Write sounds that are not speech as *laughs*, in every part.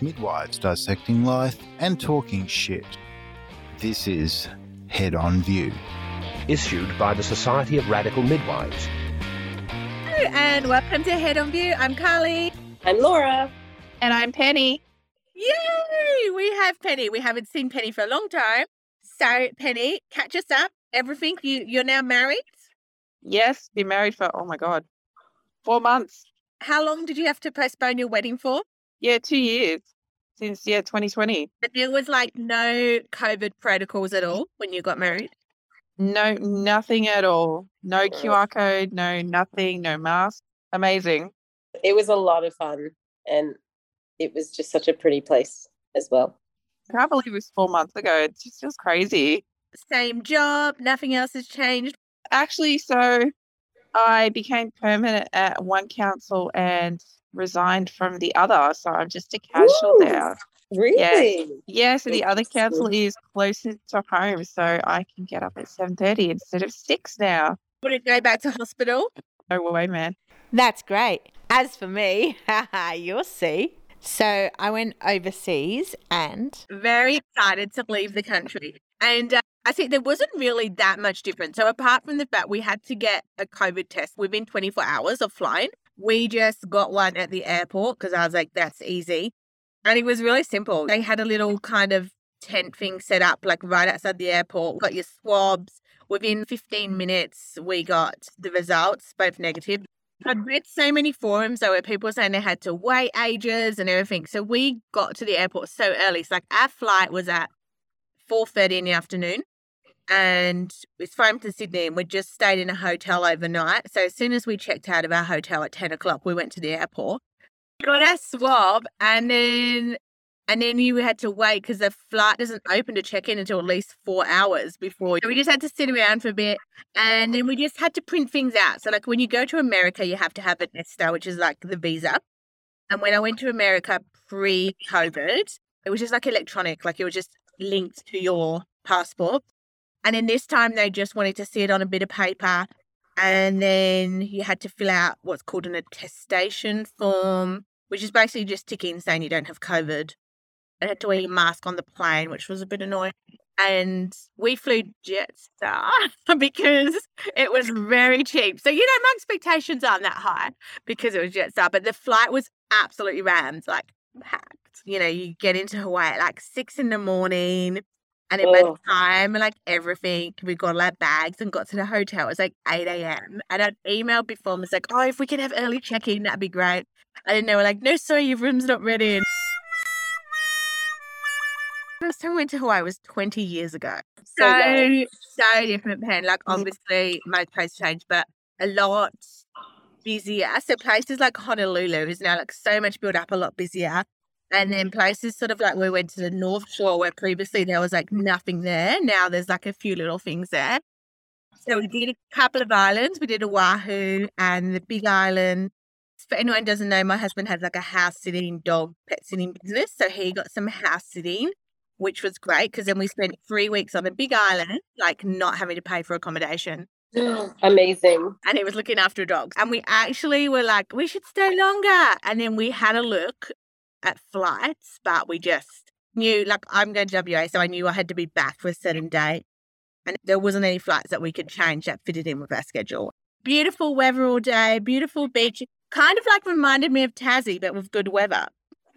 Midwives dissecting life and talking shit. This is Head on View. Issued by the Society of Radical Midwives. Hello and welcome to Head on View. I'm Carly. I'm Laura. And I'm Penny. Yay! We have Penny. We haven't seen Penny for a long time. So, Penny, catch us up. Everything you you're now married. Yes, been married for oh my god, four months. How long did you have to postpone your wedding for? Yeah, two years since yeah 2020. But there was like no COVID protocols at all when you got married. No, nothing at all. No mm. QR code. No nothing. No mask. Amazing. It was a lot of fun, and it was just such a pretty place as well. I can't believe it was four months ago. It just feels crazy. Same job. Nothing else has changed. Actually, so I became permanent at one council and resigned from the other. So I'm just a casual Ooh, now. Really? Yeah, so the other council is closer to home, so I can get up at seven thirty instead of six now. Would it go back to hospital? No way, man. That's great. As for me, *laughs* you'll see. So I went overseas and Very excited to leave the country. And uh, I think there wasn't really that much difference. So, apart from the fact we had to get a COVID test within 24 hours of flying, we just got one at the airport because I was like, that's easy. And it was really simple. They had a little kind of tent thing set up, like right outside the airport. Got your swabs. Within 15 minutes, we got the results, both negative. I'd read so many forums though where people were saying they had to wait ages and everything. So we got to the airport so early. So like our flight was at 4.30 in the afternoon and it's flown to Sydney and we just stayed in a hotel overnight. So as soon as we checked out of our hotel at 10 o'clock, we went to the airport, got our swab and then and then you had to wait because the flight doesn't open to check in until at least four hours before. So we just had to sit around for a bit and then we just had to print things out. So like when you go to America, you have to have an ESTA, which is like the visa. And when I went to America pre-COVID, it was just like electronic, like it was just linked to your passport. And then this time they just wanted to see it on a bit of paper. And then you had to fill out what's called an attestation form, which is basically just ticking saying you don't have COVID. I had to wear a mask on the plane, which was a bit annoying. And we flew Jetstar *laughs* because it was very cheap. So, you know, my expectations aren't that high because it was Jetstar, but the flight was absolutely rammed, like packed. You know, you get into Hawaii at like six in the morning. And it Oh. time like everything, we got all our bags and got to the hotel, it was like 8 a.m. And I'd emailed before and was like, oh, if we could have early check-in, that'd be great. And then they were like, no, sorry, your room's not ready. First time I went to Hawaii was 20 years ago. So So, so different, Pen. Like, obviously, my place changed, but a lot busier. So, places like Honolulu is now like so much built up, a lot busier. And then places sort of like we went to the North Shore where previously there was like nothing there. Now there's like a few little things there. So we did a couple of islands. We did Oahu and the Big Island. For anyone who doesn't know, my husband has like a house sitting dog pet sitting business. So he got some house sitting, which was great because then we spent three weeks on the Big Island, like not having to pay for accommodation. Mm, amazing. And he was looking after dogs. And we actually were like, we should stay longer. And then we had a look at flights, but we just knew, like, I'm going to WA, so I knew I had to be back for a certain date. And there wasn't any flights that we could change that fitted in with our schedule. Beautiful weather all day, beautiful beach. Kind of like reminded me of Tassie, but with good weather.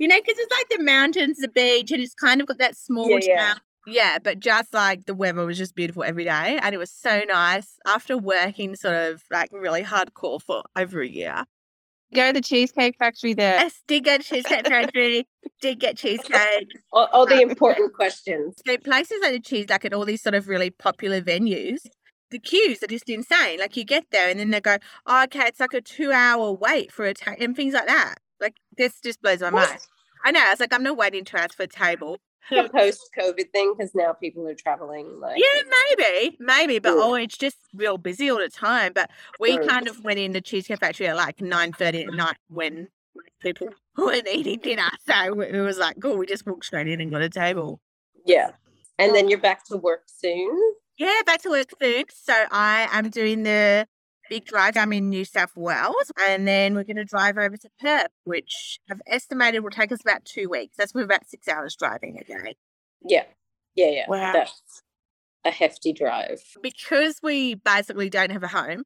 You know, because it's like the mountains, the beach, and it's kind of got that small Yeah, yeah. Yeah, but just like the weather was just beautiful every day. And it was so nice after working sort of like really hardcore for over a year. Go to the Cheesecake Factory there. Yes, did get cheesecake factory, did get cheesecake. *laughs* All, all the um, important questions. So places like the cheese, like at all these sort of really popular venues, the queues are just insane. Like you get there and then they go, oh, okay, it's like a two hour wait for a and things like that. Like this just blows my mind. I know. I was like, I'm not waiting two hours for a table. a post-COVID thing because now people are traveling. Like, Yeah, maybe, maybe, but Yeah. oh, it's just real busy all the time. But we kind of went in the Cheesecake Factory at like nine thirty at night when people *laughs* weren't eating dinner. So it was like, cool, we just walked straight in and got a table. Yeah. And then you're back to work soon. Yeah, back to work soon. So I am doing the big drive. I'm in New South Wales, and then we're going to drive over to Perth, which I've estimated will take us about two weeks. That's with about six hours driving a day. Yeah. Yeah, yeah. Wow. That's a hefty drive. Because we basically don't have a home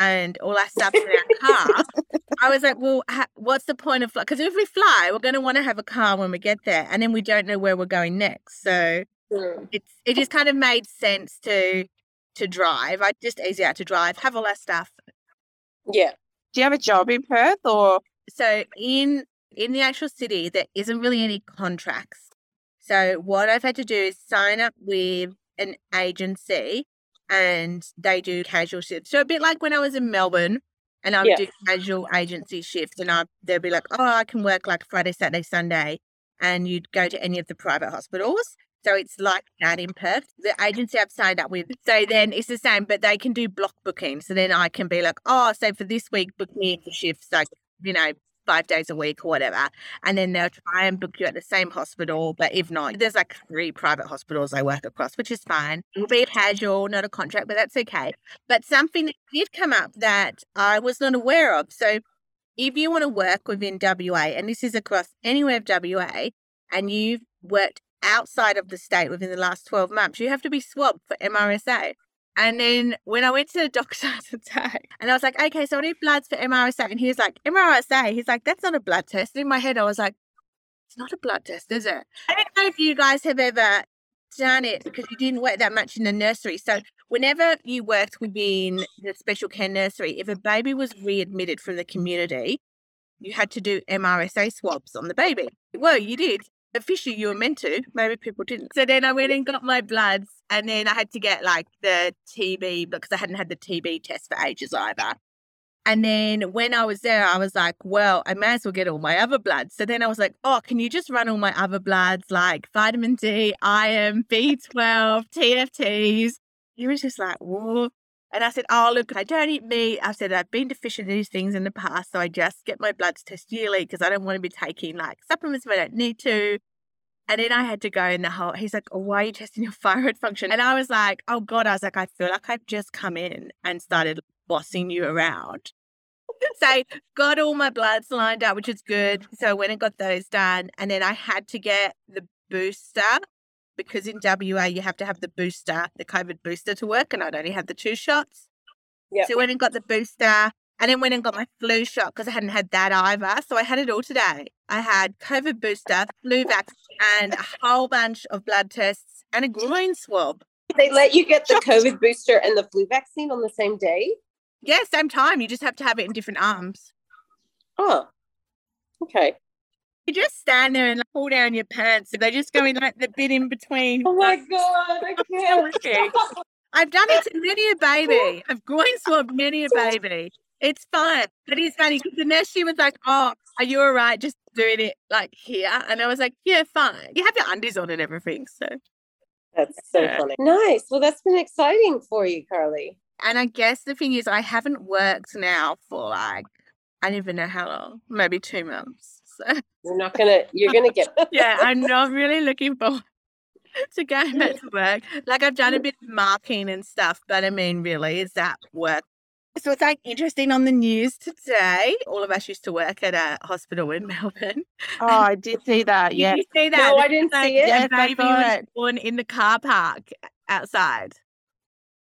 and all our stuff's in our *laughs* car, I was like, well, ha- what's the point of fly? Because if we fly, we're going to want to have a car when we get there, and then we don't know where we're going next. So Mm. it's it just kind of made sense to to drive. I just easy out to drive, have all our stuff. Yeah. Do you have a job in Perth or? So in in the actual city, there isn't really any contracts. So what I've had to do is sign up with an agency, and they do casual shifts. So a bit like when I was in Melbourne. And I would Yeah. do casual agency shifts, and I they'd be like, "Oh, I can work like Friday, Saturday, Sunday," and you'd go to any of the private hospitals. So it's like that in Perth. The agency I've signed up with. So then it's the same, but they can do block booking. So then I can be like, oh, so for this week, book me for shifts, like, you know, five days a week or whatever. And then they'll try and book you at the same hospital. But if not, there's like three private hospitals I work across, which is fine. It'll be casual, not a contract, but that's okay. But something that did come up that I was not aware of. So if you want to work within WA, and this is across anywhere of WA, and you've worked outside of the state within the last 12 months, you have to be swabbed for MRSA. And then when I went to the *laughs* doctor today, and I was like, okay, so I need bloods for MRSA. And he was like, MRSA? He's like, that's not a blood test. And in my head, I was like, it's not a blood test, is it? I don't know if you guys have ever done it because you didn't work that much in the nursery. So whenever you worked within the special care nursery, if a baby was readmitted from the community, you had to do MRSA swabs on the baby. Well, you did. Officially, you were meant to. Maybe people didn't. So then I went and got my bloods, and then I had to get like the TB because I hadn't had the TB test for ages either. And then when I was there, I was like, well, I may as well get all my other bloods. So then I was like, oh, can you just run all my other bloods like vitamin D, iron, B12, TFTs? He was just like, whoa. And I said, oh, look, I don't eat meat. I said, I've been deficient in these things in the past. So I just get my bloods tested yearly because I don't want to be taking like supplements if I don't need to. And then I had to go in the whole, he's like, oh, why are you testing your *laughs* thyroid function? And I was like, oh God, I was like, I feel like I've just come in and started bossing you around. *laughs* so got all my bloods lined up, which is good. So I went and got those done. And then I had to get the booster because in WA you have to have the booster, the COVID booster to work, and I'd only had the two shots. Yep. So I went and got the booster and then went and got my flu shot because I hadn't had that either. So I had it all today. I had COVID booster, flu vaccine, and a whole bunch of blood tests and a groin swab. They let you get the COVID booster and the flu vaccine on the same day. Yeah, same time. You just have to have it in different arms. Oh, okay. You just stand there and like, pull down your pants. they're just go in like the bit in between. Oh my *laughs* god, I can't. I've done it to many a baby. I've groin swabbed many a *laughs* baby. It's fine. But it's funny because the nurse, she was like, Oh, are you all right just doing it like here? And I was like, Yeah, fine. You have your undies on and everything. So, That's so Yeah. funny. Nice. Well, that's been exciting for you, Carly. and I guess the thing is, I haven't worked now for like, I don't even know how long, maybe two months. So, You're not gonna. You're gonna get. *laughs* yeah, I'm *laughs* not really looking forward *laughs* to going back to work. Like I've done a bit of marking and stuff, but I mean, really, is that work? So it's like interesting on the news today. All of us used to work at a hospital in Melbourne. Oh, I did see that. Did Yeah. you see that? No, It I didn't like see it. A Yes, I baby was it. born in the car park outside.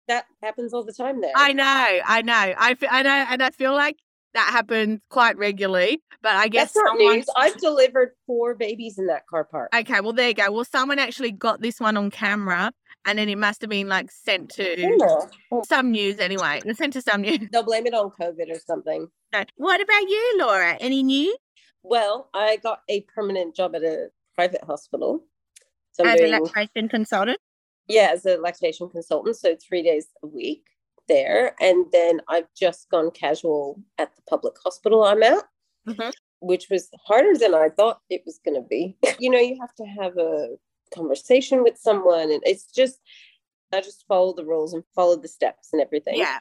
That happens all the time there. I know, I know, I, I know, and I feel like that happens quite regularly. But I guess That's not news. I've delivered four babies in that car park. Okay, well there you go. Well, someone actually got this one on camera, and then it must have been like sent to oh, oh. some news anyway. It sent to some news. *laughs* They'll blame it on COVID or something. No. What about you, Laura? Any news? Well, I got a permanent job at a private hospital. So As a lactation consultant. yeah, as a lactation consultant. So three days a week there. And then I've just gone casual at the public hospital I'm at, Mhm. which was harder than I thought it was going to be. *laughs* you know, you have to have a conversation with someone, and it's just, I just follow the rules and follow the steps and everything. Yeah.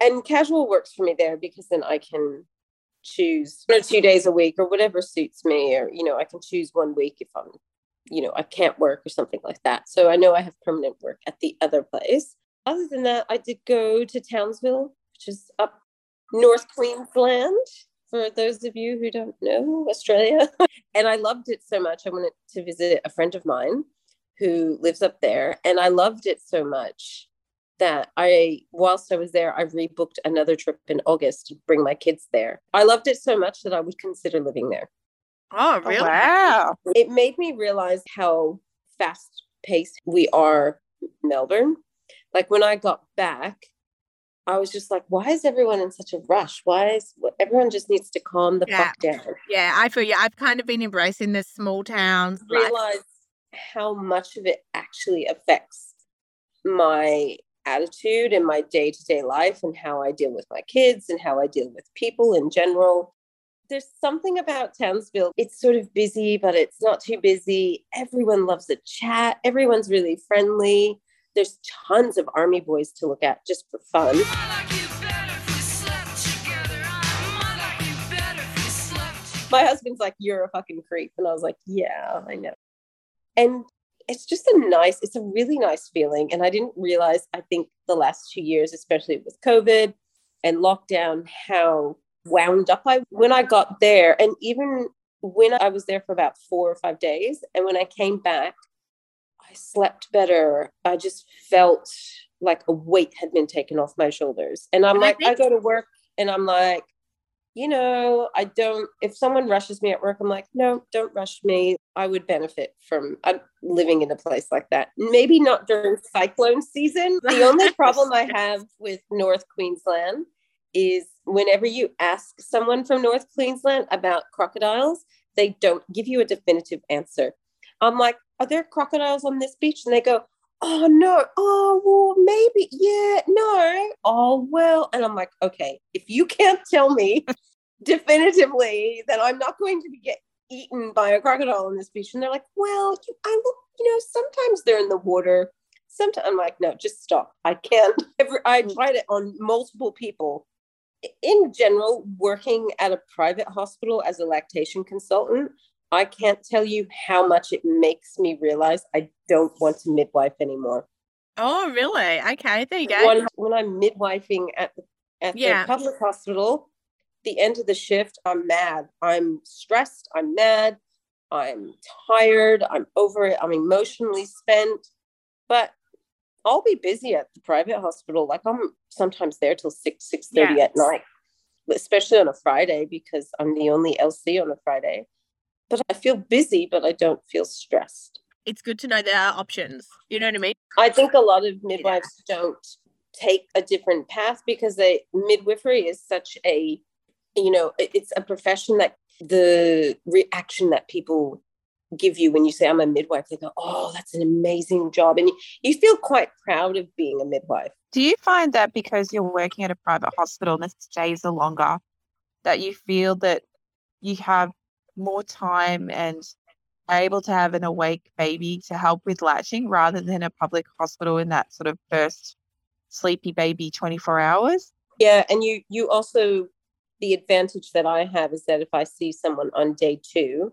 and casual works for me there because then I can choose one or two days a week or whatever suits me, or you know, I can choose one week if I'm you know, I can't work or something like that. So I know I have permanent work at the other place. Other than that, I did go to Townsville, which is up North Queensland, for those of you who don't know Australia. *laughs* and I loved it so much. I wanted to visit a friend of mine who lives up there. And I loved it so much that I, whilst I was there, I rebooked another trip in August to bring my kids there. I loved it so much that I would consider living there. Oh, Oh, really? wow. It made me realize how fast paced we are in Melbourne. Like when I got back, I was just like, why is everyone in such a rush? Why is everyone just needs to calm the Yeah. fuck down? Yeah, I feel you. I've kind of been embracing the small towns. realize how much of it actually affects my attitude and my day to day life and how I deal with my kids and how I deal with people in general. There's something about Townsville. It's sort of busy, but it's not too busy. Everyone loves a chat. Everyone's really friendly. There's tons of army boys to look at just for fun. my husband's like, You're a fucking creep. And I was like, Yeah, I know. And it's just a nice, it's a really nice feeling. And I didn't realize, I think the last two years, especially with COVID and lockdown, how wound up I when I got there. And even when I was there for about four or five days, and when I came back, I slept better. I just felt like a weight had been taken off my shoulders. And I'm And like, I think- go to work and I'm like, you know, I don't, if someone rushes me at work, I'm like, no, don't rush me. I would benefit from uh, living in a place like that. Maybe not during cyclone season. The *laughs* only problem I have with North Queensland is whenever you ask someone from North Queensland about crocodiles, they don't give you a definitive answer. I'm like, are there crocodiles on this beach? And they go, oh no, oh well, maybe, yeah, no, oh well. And I'm like, okay, if you can't tell me *laughs* definitively that I'm not going to be get eaten by a crocodile on this beach, and they're like, well, you, I look, you know, sometimes they're in the water. Sometimes I'm like, no, just stop. I can't. *laughs* Every, I mm. tried it on multiple people. In general, working at a private hospital as a lactation consultant, I can't tell you how much it makes me realize I don't want to midwife anymore. Oh, really? Okay, there you go. One, when I'm midwifing at the, at Yeah. the public hospital, the end of the shift, I'm mad. I'm stressed. I'm mad. I'm tired. I'm over it. I'm emotionally spent. But I'll be busy at the private hospital. Like I'm sometimes there till six six thirty Yeah. at night, especially on a Friday because I'm the only LC on a Friday. But I feel busy, but I don't feel stressed. It's good to know there are options. You know what I mean? I think a lot of midwives don't take a different path because they midwifery is such a you know it's a profession that the reaction that people give you when you say I'm a midwife they go oh that's an amazing job and you, you feel quite proud of being a midwife Do you find that because you're working at a private hospital and the stays are longer, that you feel that you have more time and able to have an awake baby to help with latching rather than a public hospital in that sort of first sleepy baby 24 hours? yeah and you you also the advantage that I have is that if I see someone on day 2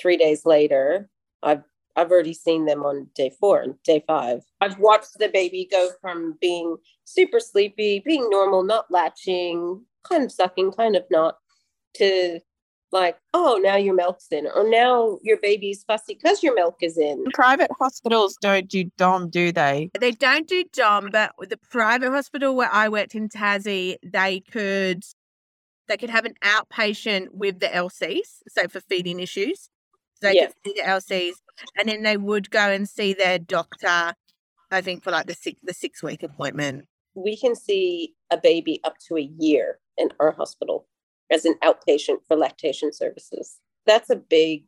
3 days later I've I've already seen them on day four and day five. I've watched the baby go from being super sleepy, being normal, not latching, kind of sucking, kind of not, to like, oh, now your milk's in, or now your baby's fussy because your milk is in. Private hospitals don't do DOM, do they? They don't do DOM, but the private hospital where I worked in Tassie, they could they could have an outpatient with the LCs, so for feeding issues. So they Yes. could see the LCs, and then they would go and see their doctor. I think for like the six the six week appointment. We can see a baby up to a year in our hospital as an outpatient for lactation services. That's a big,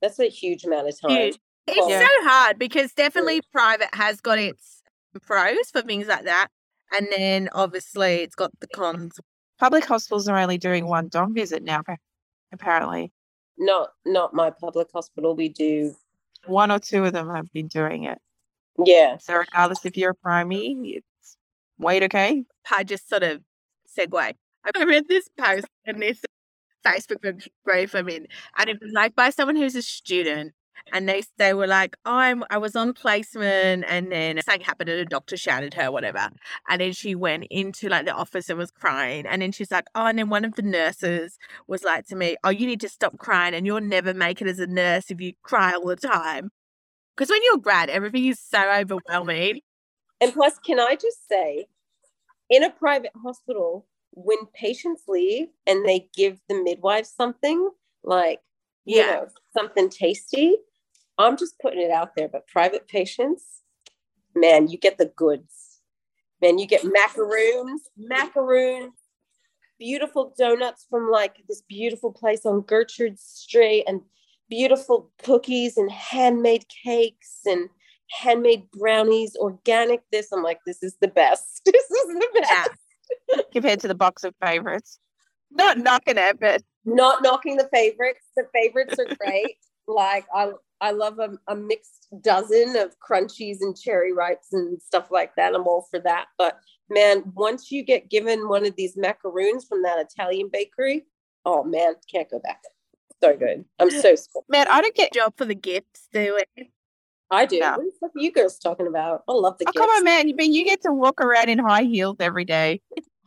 that's a huge amount of time. Huge. It's Yeah. so hard because mm. definitely private has got its pros for things like that, and then obviously it's got the cons. Public hospitals are only doing one DOM visit now, apparently. Not, not my public hospital. We do, One or two of them have been doing it. yeah. So regardless if you're a primary, it's wait, okay? I just sort of segue. I read this post and this Facebook group I'm in, and it was like by someone who's a student and they they were like, oh, I'm I was on placement, and then something happened, and a doctor shouted her, whatever, and then she went into like the office and was crying, and then she's like, oh, and then one of the nurses was like to me, oh, you need to stop crying, and you'll never make it as a nurse if you cry all the time, because when you're grad, everything is so overwhelming. And plus, can I just say, in a private hospital, when patients leave and they give the midwife something like, you Yeah. know, something tasty, I'm just putting it out there. But private patients, man, you get the goods. Man, you get macaroons, macaroons, beautiful donuts from like this beautiful place on Gertrude Street, and beautiful cookies and handmade cakes and handmade brownies, organic this. I'm like, this is the best. *laughs* This is the best. Yeah. compared to the box of favorites. Not knocking it, but Not knocking the favorites. The favorites are great. *laughs* like I I love a, a mixed dozen of crunchies and cherry ripes and stuff like that. I'm all for that. But man, once you get given one of these macaroons from that Italian bakery, oh man, can't go back. So good. I'm so spoiled. man, I don't get. Job for the gifts, do it. I do. Yeah. What the fuck are you girls talking about? I love the Oh, come on, man. You mean you get to walk around in high heels every day?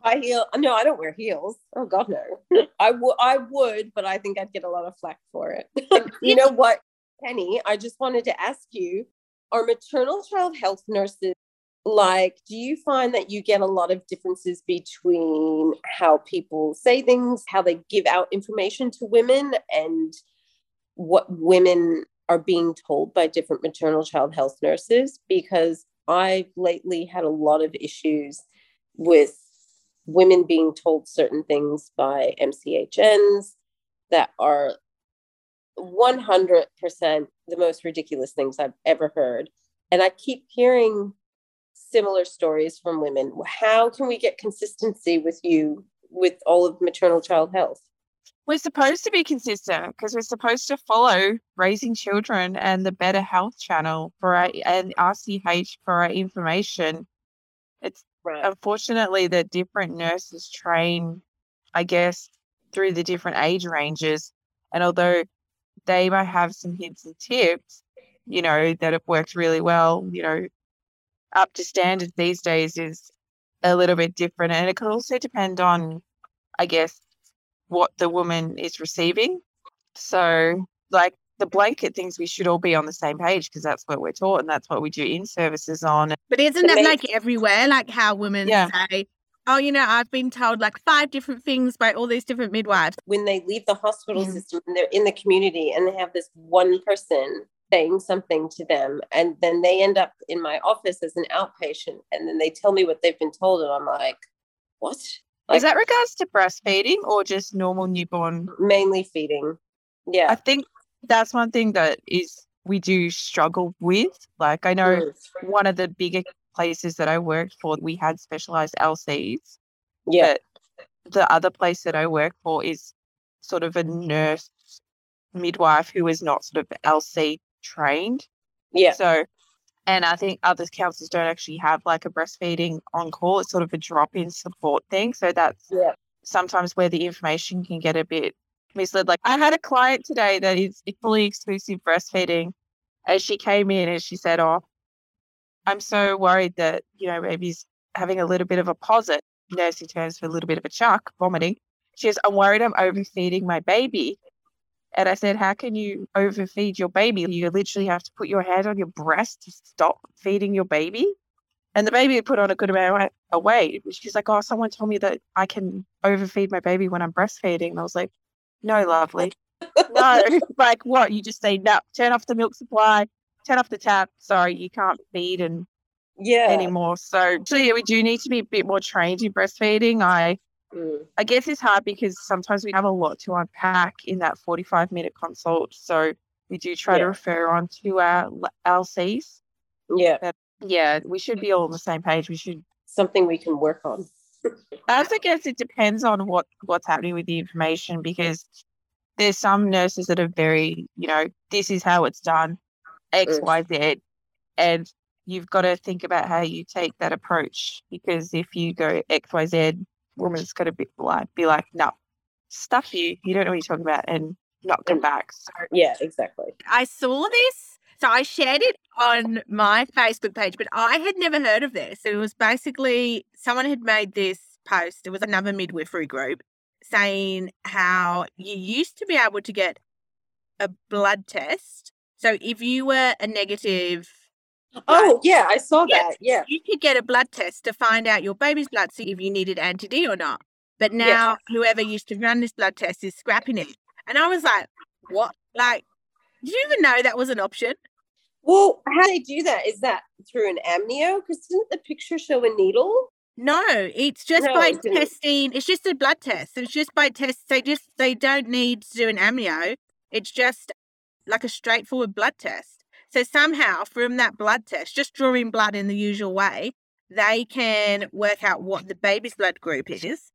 High heel. No, I don't wear heels. Oh God, no. *laughs* I would. I would, but I think I'd get a lot of flack for it. *laughs* you know what, Penny? I just wanted to ask you: Are maternal child health nurses like? Do you find that you get a lot of differences between how people say things, how they give out information to women, and what women are being told by different maternal child health nurses? Because I've lately had a lot of issues with women being told certain things by MCHNs that are 100% the most ridiculous things I've ever heard. And I keep hearing similar stories from women. How can we get consistency with you with all of maternal child health? We're supposed to be consistent because we're supposed to follow raising children and the Better Health channel for our and RCH for our information. It's Right. unfortunately the different nurses train, I guess, through the different age ranges. And although they might have some hints and tips, you know, that have worked really well, you know, up to standard these days is a little bit different. And it could also depend on, I guess, what the woman is receiving. So, like the blanket things, we should all be on the same page because that's what we're taught and that's what we do in services on. But isn't It that makes- like everywhere? Like how women Yeah. say, oh, you know, I've been told like five different things by all these different midwives. when they leave the hospital Mm. system and they're in the community and they have this one person saying something to them and then they end up in my office as an outpatient and then they tell me what they've been told and i'm like what is that regards to breastfeeding or just normal newborn? mainly feeding Yeah. I think that's one thing that is we do struggle with. Like I know Mm. one of the bigger places that I worked for, we had specialized LCs. yeah But the other place that I work for is sort of a nurse midwife who is not sort of LC trained. yeah So, and I think other councils don't actually have like a breastfeeding on call. It's sort of a drop in support thing. So that's yeah sometimes where the information can get a bit misled. Like I had a client today that is fully exclusive breastfeeding. As she came in and she said, Oh, I'm so worried that, you know, baby's having a little bit of a posset, nursing terms for a little bit of a chuck, vomiting. She says, I'm worried I'm overfeeding my baby. And I said, How can you overfeed your baby? You literally have to put your hand on your breast to stop feeding your baby. And the baby had put on a good amount of weight. She's like, Oh, someone told me that I can overfeed my baby when I'm breastfeeding. And I was like, No, lovely. No. *laughs* like, what? You just say, No, turn off the milk supply, turn off the tap. Sorry, you can't feed and yeah anymore. So, so yeah, we do need to be a bit more trained in breastfeeding. I Mm. I guess it's hard because sometimes we have a lot to unpack in that 45 minute consult. So we do try Yeah. to refer on to our LCs. yeah Yeah, we should be all on the same page. We should, something we can work on *laughs* I guess it depends on what what's happening with the information because there's some nurses that are very, you know, this is how it's done, X, Mm. Y, Z, and you've got to think about how you take that approach because if you go X, Y, Z, woman's got to be like, be like, no, stuff you, you don't know what you're talking about, and not come back. So Yeah, exactly. I saw this. So I shared it on my Facebook page, but I had never heard of this. It was basically someone had made this post. It was another midwifery group saying how you used to be able to get a blood test. So if you were a negative, Oh, yeah, I saw Yes. that. Yeah. you could get a blood test to find out your baby's blood, see if you needed anti D or not. But Yes. now whoever used to run this blood test is scrapping it. And I was like, what? Like, did you even know that was an option? Well, how do they do that? Is that through an amnio? Because didn't the picture show a needle? No, it's just No, by it testing. It's just a blood test. It's just by test. They just they don't need to do an amnio. It's just like a straightforward blood test. So somehow from that blood test, just drawing blood in the usual way, they can work out what the baby's blood group is.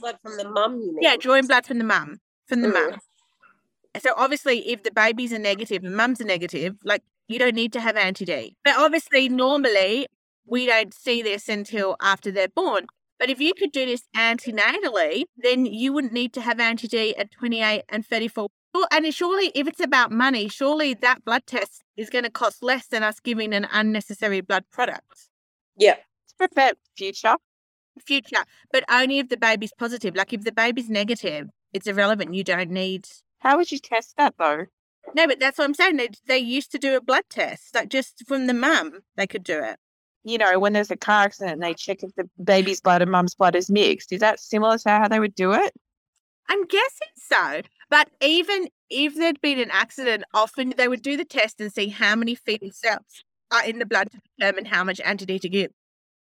Blood from the mum, you mean? Yeah, drawing blood from the mum, from the Mm. mum. So obviously, if the babies are negative and mum's are negative, like you don't need to have anti D. But obviously, normally we don't see this until after they're born. But if you could do this antenatally, then you wouldn't need to have anti D at 28 and 34. And surely, if it's about money, surely that blood test is going to cost less than us giving an unnecessary blood product. Yeah. to prevent future. Future, but only if the baby's positive. Like if the baby's negative, it's irrelevant. You don't need How would you test that though? No, but that's what I'm saying. They they used to do a blood test, like just from the mum, they could do it. You know, when there's a car accident and they check if the baby's blood and mum's blood is mixed. Is that similar to how they would do it? I'm guessing so. But even if there'd been an accident, often they would do the test and see how many fetal cells are in the blood to determine how much anti to give.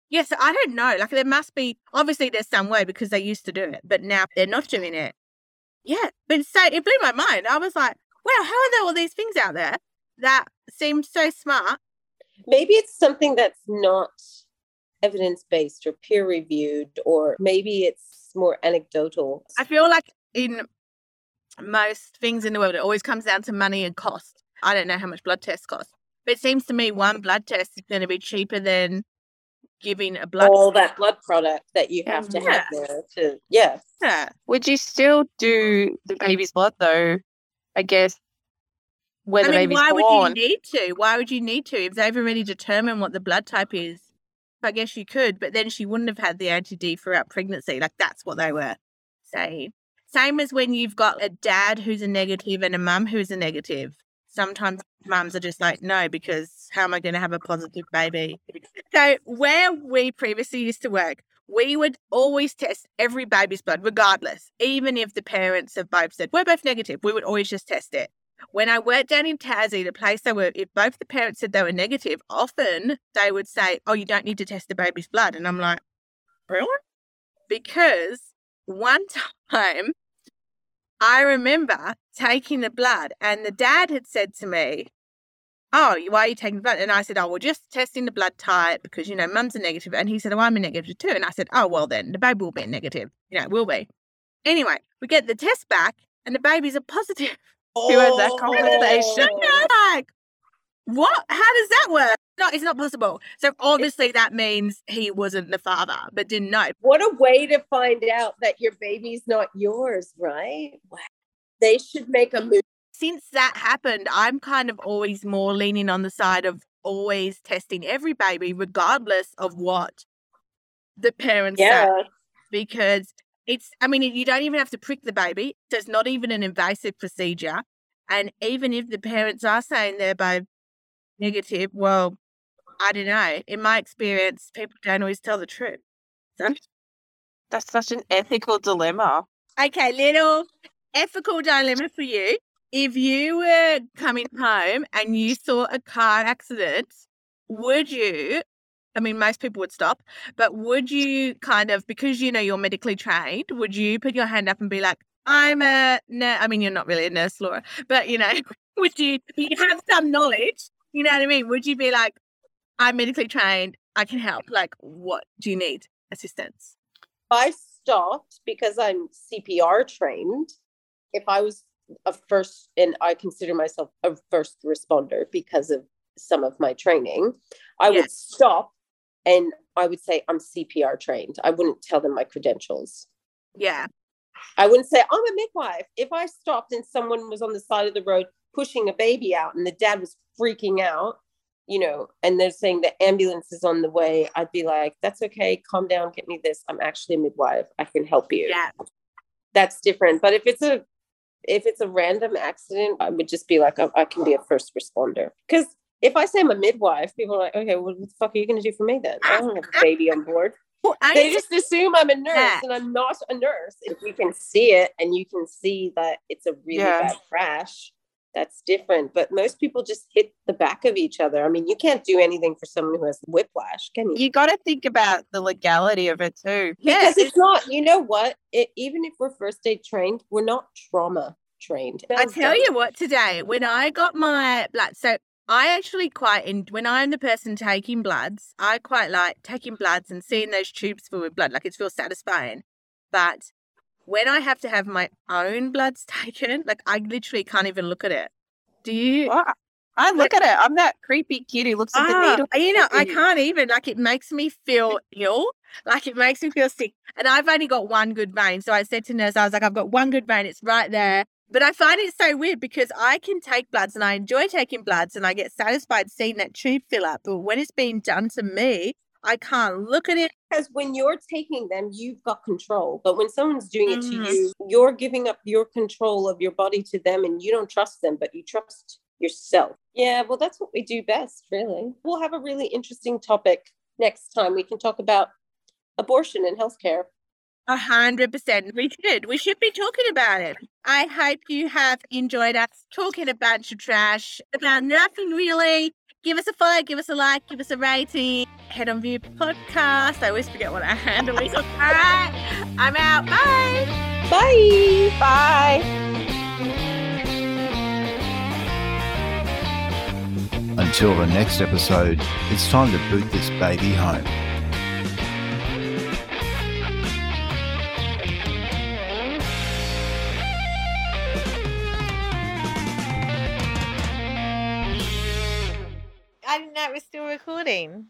Yes, I don't know. Like there must be obviously there's some way because they used to do it, but now they're not doing it. Yeah, but so it blew my mind. I was like, wow, how are there all these things out there that seem so smart? Maybe it's something that's not evidence based or peer reviewed, or maybe it's more anecdotal. I feel like in most things in the world, it always comes down to money and cost. I don't know how much blood tests cost, but it seems to me one blood test is going to be cheaper than giving a blood. all that blood product that you have to Yeah. have there to yeah Yeah. Would you still do the baby's blood though? I guess when I the mean, baby's why born. would you need to? Why would you need to if they've already determined what the blood type is? I guess you could, but then she wouldn't have had the anti D throughout pregnancy. Like that's what they were saying. Same as when you've got a dad who's a negative and a mum who's a negative. Sometimes mums are just like, no, because how am I going to have a positive baby? So where we previously used to work, we would always test every baby's blood, regardless, even if the parents have both said we're both negative. We would always just test it. When I worked down in Tassie, the place they were, if both the parents said they were negative, often they would say, Oh, you don't need to test the baby's blood. And I'm like, Really? Because one *laughs* time I remember taking the blood, and the dad had said to me, Oh, why are you taking the blood? And I said, Oh, we're just testing the blood type because, you know, mum's a negative. And he said, Oh, I'm a negative too. And I said, Oh, well, then the baby will be negative. You know, it will be. Anyway, we get the test back, and the baby's a positive. Who had that oh, conversation? And like, what? How does that work? No, it's not possible. So obviously that means he wasn't the father, but didn't know. what a way to find out that your baby's not yours right wow. they should make a movie Since that happened, I'm kind of always more leaning on the side of always testing every baby, regardless of what the parents say. because it's i mean you don't even have to prick the baby. So it's not even an invasive procedure. And even if the parents are saying they're both negative well i don't know. In my experience people don't always tell the truth. So That's such an ethical dilemma. okay little ethical dilemma for you. If you were coming home and you saw a car accident would you I mean, most people would stop, but would you kind of, because you know you're medically trained, would you put your hand up and be like, I'm a nurse? I mean, you're not really a nurse, Laura, but you know, *laughs* would you, you have some knowledge? You know what I mean? Would you be like, I'm medically trained, I can help? Like, what do you need assistance? i stopped because i'm cpr trained if i was a first and i consider myself a first responder because of some of my training i Yeah. would stop and i would say i'm cpr trained i wouldn't tell them my credentials Yeah. I wouldn't say I'm a midwife. If I stopped and someone was on the side of the road pushing a baby out and the dad was freaking out, you know, and they're saying the ambulance is on the way, I'd be like, that's okay, calm down, get me this. I'm actually a midwife. I can help you. Yeah. That's different. But if it's a if it's a random accident, I would just be like, I, I can be a first responder. Because if I say I'm a midwife, people are like, okay, well, what the fuck are you going to do for me then? I don't have a baby on board. Well, They just assume I'm a nurse and I'm not a nurse. If you can see it and you can see that it's a really Yeah. bad crash, that's different. But most people just hit the back of each other. I mean, you can't do anything for someone who has whiplash, can you? You got to think about the legality of it too. Yeah, because it's not, you know what? It, even if we're first aid trained, we're not trauma trained. I tell you what, today when I got my blood, so I actually quite, in, when I'm the person taking bloods, I quite like taking bloods and seeing those tubes full with blood. Like it feels satisfying. But when I have to have my own bloods *laughs* taken, like I literally can't even look at it. Do you? Well, I- look at it. I'm that creepy kid who looks at the Ah, needle. you know, I *laughs* can't even. Like, it makes me feel *laughs* ill. Like, it makes me feel sick. And I've only got one good vein. So I said to nurse, I was like, I've got one good vein. It's right there. But I find it so weird because I can take bloods and I enjoy taking bloods and I get satisfied seeing that tube fill up. But when it's being done to me, I can't look at it. because when you're taking them, you've got control. But when someone's doing it Mhm. to you, you're giving up your control of your body to them and you don't trust them, but you trust yourself. Yeah, well, that's what we do best, really. We'll have a really interesting topic next time. We can talk about abortion and healthcare. A hundred percent. We should. We should be talking about it. I hope you have enjoyed us talking a bunch of trash about nothing really. Give us a follow, give us a like, give us a rating. Head on View Podcast. I always forget what our handle is. All right. I'm out. Bye. Bye. Bye. Until the next episode, it's time to boot this baby home. I didn't know it was still recording.